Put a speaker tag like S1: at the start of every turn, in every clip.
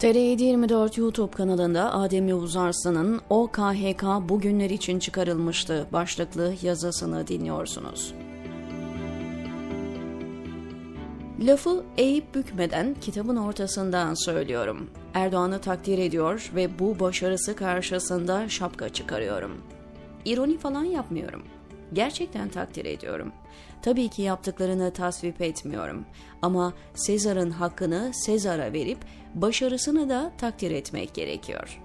S1: TR724 YouTube kanalında Adem Yavuz Arslan'ın OKHK bugünler için çıkarılmıştı başlıklı yazısını dinliyorsunuz. Lafı eğip bükmeden kitabın ortasından söylüyorum. Erdoğan'ı takdir ediyor ve bu başarısı karşısında şapka çıkarıyorum. İroni falan yapmıyorum. Gerçekten takdir ediyorum. Tabii ki yaptıklarını tasvip etmiyorum. Ama Sezar'ın hakkını Sezar'a verip başarısını da takdir etmek gerekiyor.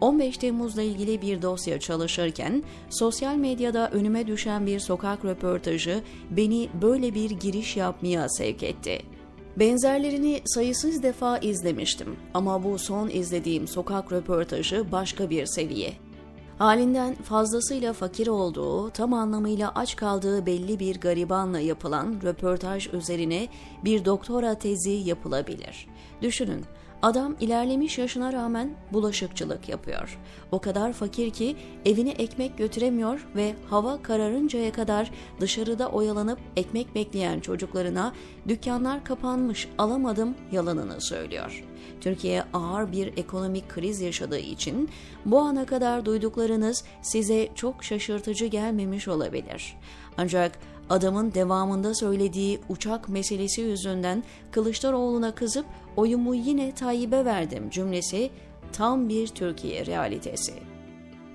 S1: 15 Temmuz'la ilgili bir dosya çalışırken sosyal medyada önüme düşen bir sokak röportajı beni böyle bir giriş yapmaya sevk etti. Benzerlerini sayısız defa izlemiştim ama bu son izlediğim sokak röportajı başka bir seviye. Halinden fazlasıyla fakir olduğu, tam anlamıyla aç kaldığı belli bir garibanla yapılan röportaj üzerine bir doktora tezi yapılabilir. Düşünün, Adam ilerlemiş yaşına rağmen bulaşıkçılık yapıyor. O kadar fakir ki evine ekmek götüremiyor ve hava kararıncaya kadar dışarıda oyalanıp ekmek bekleyen çocuklarına dükkanlar kapanmış alamadım yalanını söylüyor. Türkiye ağır bir ekonomik kriz yaşadığı için bu ana kadar duyduklarınız size çok şaşırtıcı gelmemiş olabilir. Ancak adamın devamında söylediği uçak meselesi yüzünden Kılıçdaroğlu'na kızıp oyumu yine Tayyip'e verdim cümlesi tam bir Türkiye realitesi.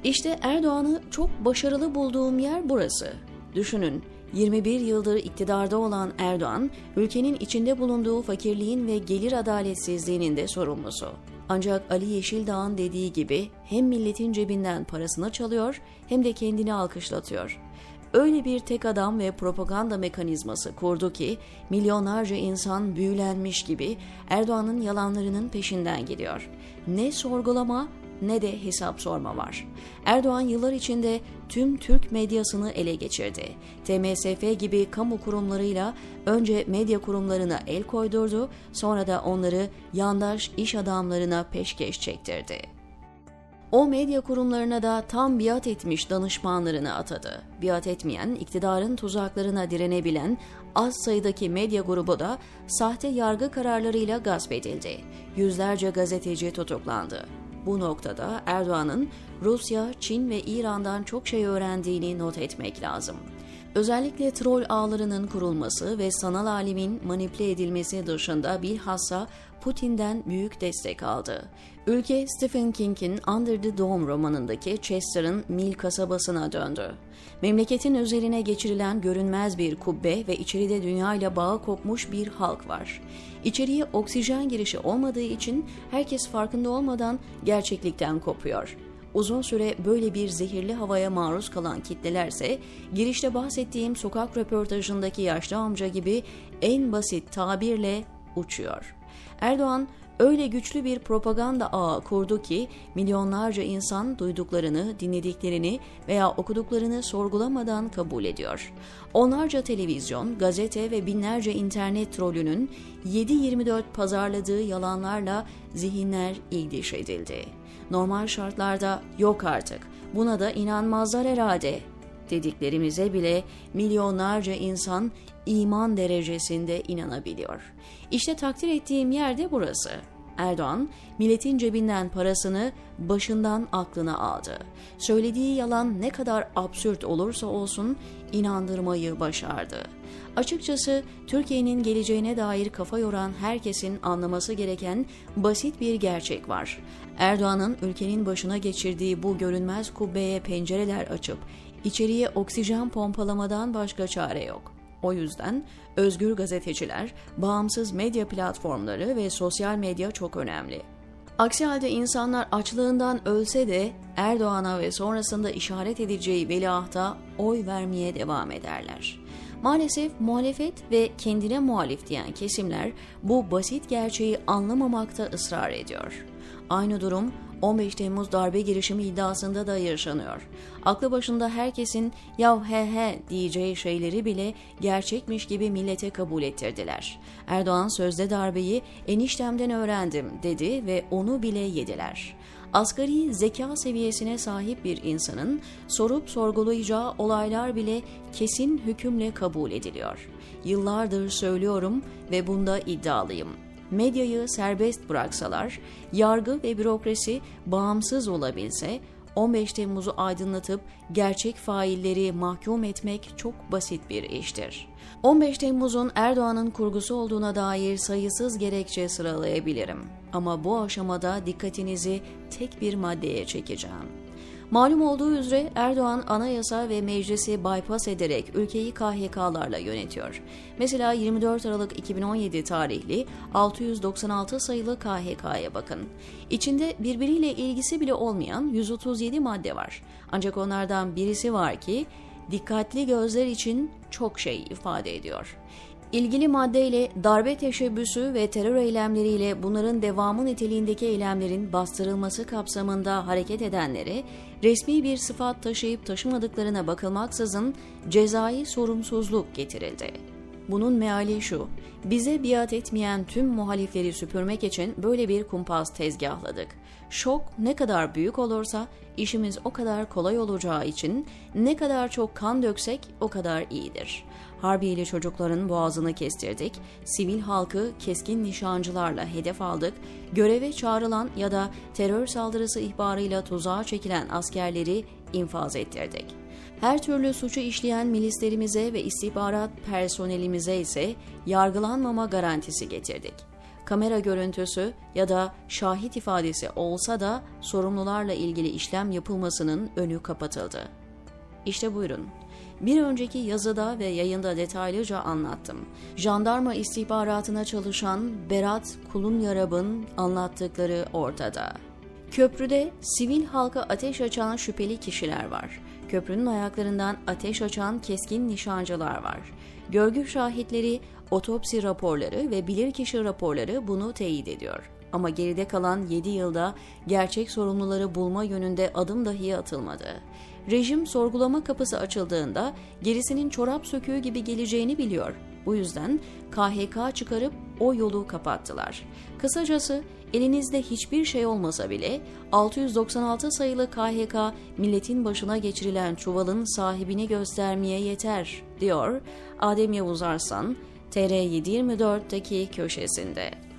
S1: İşte Erdoğan'ı çok başarılı bulduğum yer burası. Düşünün 21 yıldır iktidarda olan Erdoğan, ülkenin içinde bulunduğu fakirliğin ve gelir adaletsizliğinin de sorumlusu. Ancak Ali Yeşildağ'ın dediği gibi hem milletin cebinden parasını çalıyor hem de kendini alkışlatıyor. Öyle bir tek adam ve propaganda mekanizması kurdu ki milyonlarca insan büyülenmiş gibi Erdoğan'ın yalanlarının peşinden gidiyor. Ne sorgulama ne de hesap sorma var. Erdoğan yıllar içinde tüm Türk medyasını ele geçirdi. TMSF gibi kamu kurumlarıyla önce medya kurumlarına el koydurdu, sonra da onları yandaş iş adamlarına peşkeş çektirdi. O medya kurumlarına da tam biat etmiş danışmanlarını atadı. Biat etmeyen, iktidarın tuzaklarına direnebilen az sayıdaki medya grubu da sahte yargı kararlarıyla gasp edildi. Yüzlerce gazeteci tutuklandı. Bu noktada Erdoğan'ın Rusya, Çin ve İran'dan çok şey öğrendiğini not etmek lazım. Özellikle troll ağlarının kurulması ve sanal alimin manipüle edilmesi dışında bilhassa Putin'den büyük destek aldı. Ülke Stephen King'in Under the Dome romanındaki Chester'ın Mill kasabasına döndü. Memleketin üzerine geçirilen görünmez bir kubbe ve içeride dünyayla bağı kopmuş bir halk var. İçeriye oksijen girişi olmadığı için herkes farkında olmadan gerçeklikten kopuyor. Uzun süre böyle bir zehirli havaya maruz kalan kitlelerse girişte bahsettiğim sokak röportajındaki yaşlı amca gibi en basit tabirle uçuyor. Erdoğan öyle güçlü bir propaganda ağı kurdu ki milyonlarca insan duyduklarını, dinlediklerini veya okuduklarını sorgulamadan kabul ediyor. Onlarca televizyon, gazete ve binlerce internet trolünün 7-24 pazarladığı yalanlarla zihinler ildiş edildi. Normal şartlarda yok artık, buna da inanmazlar herhalde dediklerimize bile milyonlarca insan iman derecesinde inanabiliyor. İşte takdir ettiğim yer de burası. Erdoğan, milletin cebinden parasını başından aklına aldı. Söylediği yalan ne kadar absürt olursa olsun inandırmayı başardı. Açıkçası Türkiye'nin geleceğine dair kafa yoran herkesin anlaması gereken basit bir gerçek var. Erdoğan'ın ülkenin başına geçirdiği bu görünmez kubbeye pencereler açıp içeriye oksijen pompalamadan başka çare yok. O yüzden özgür gazeteciler, bağımsız medya platformları ve sosyal medya çok önemli. Aksi halde insanlar açlığından ölse de Erdoğan'a ve sonrasında işaret edeceği veliahta oy vermeye devam ederler. Maalesef muhalefet ve kendine muhalif diyen kesimler bu basit gerçeği anlamamakta ısrar ediyor. Aynı durum 15 Temmuz darbe girişimi iddiasında da yaşanıyor. Aklı başında herkesin yav he he diyeceği şeyleri bile gerçekmiş gibi millete kabul ettirdiler. Erdoğan sözde darbeyi eniştemden öğrendim dedi ve onu bile yediler asgari zeka seviyesine sahip bir insanın sorup sorgulayacağı olaylar bile kesin hükümle kabul ediliyor. Yıllardır söylüyorum ve bunda iddialıyım medyayı serbest bıraksalar, yargı ve bürokrasi bağımsız olabilse, 15 Temmuz'u aydınlatıp gerçek failleri mahkum etmek çok basit bir iştir. 15 Temmuz'un Erdoğan'ın kurgusu olduğuna dair sayısız gerekçe sıralayabilirim. Ama bu aşamada dikkatinizi tek bir maddeye çekeceğim. Malum olduğu üzere Erdoğan anayasa ve meclisi bypass ederek ülkeyi KHK'larla yönetiyor. Mesela 24 Aralık 2017 tarihli 696 sayılı KHK'ya bakın. İçinde birbiriyle ilgisi bile olmayan 137 madde var. Ancak onlardan birisi var ki dikkatli gözler için çok şey ifade ediyor. İlgili maddeyle darbe teşebbüsü ve terör eylemleriyle bunların devamı niteliğindeki eylemlerin bastırılması kapsamında hareket edenlere resmi bir sıfat taşıyıp taşımadıklarına bakılmaksızın cezai sorumsuzluk getirildi. Bunun meali şu, bize biat etmeyen tüm muhalifleri süpürmek için böyle bir kumpas tezgahladık. Şok ne kadar büyük olursa işimiz o kadar kolay olacağı için ne kadar çok kan döksek o kadar iyidir. Harbiyeli çocukların boğazını kestirdik, sivil halkı keskin nişancılarla hedef aldık, göreve çağrılan ya da terör saldırısı ihbarıyla tuzağa çekilen askerleri infaz ettirdik. Her türlü suçu işleyen milislerimize ve istihbarat personelimize ise yargılanmama garantisi getirdik. Kamera görüntüsü ya da şahit ifadesi olsa da sorumlularla ilgili işlem yapılmasının önü kapatıldı. İşte buyurun. Bir önceki yazıda ve yayında detaylıca anlattım. Jandarma istihbaratına çalışan Berat Kulunyarab'ın anlattıkları ortada. Köprüde sivil halka ateş açan şüpheli kişiler var. Köprünün ayaklarından ateş açan keskin nişancılar var. Görgü şahitleri, otopsi raporları ve bilirkişi raporları bunu teyit ediyor. Ama geride kalan 7 yılda gerçek sorumluları bulma yönünde adım dahi atılmadı. Rejim sorgulama kapısı açıldığında gerisinin çorap söküğü gibi geleceğini biliyor. Bu yüzden KHK çıkarıp o yolu kapattılar. Kısacası elinizde hiçbir şey olmasa bile 696 sayılı KHK milletin başına geçirilen çuvalın sahibini göstermeye yeter diyor Adem Yavuz Arslan TR724'deki köşesinde.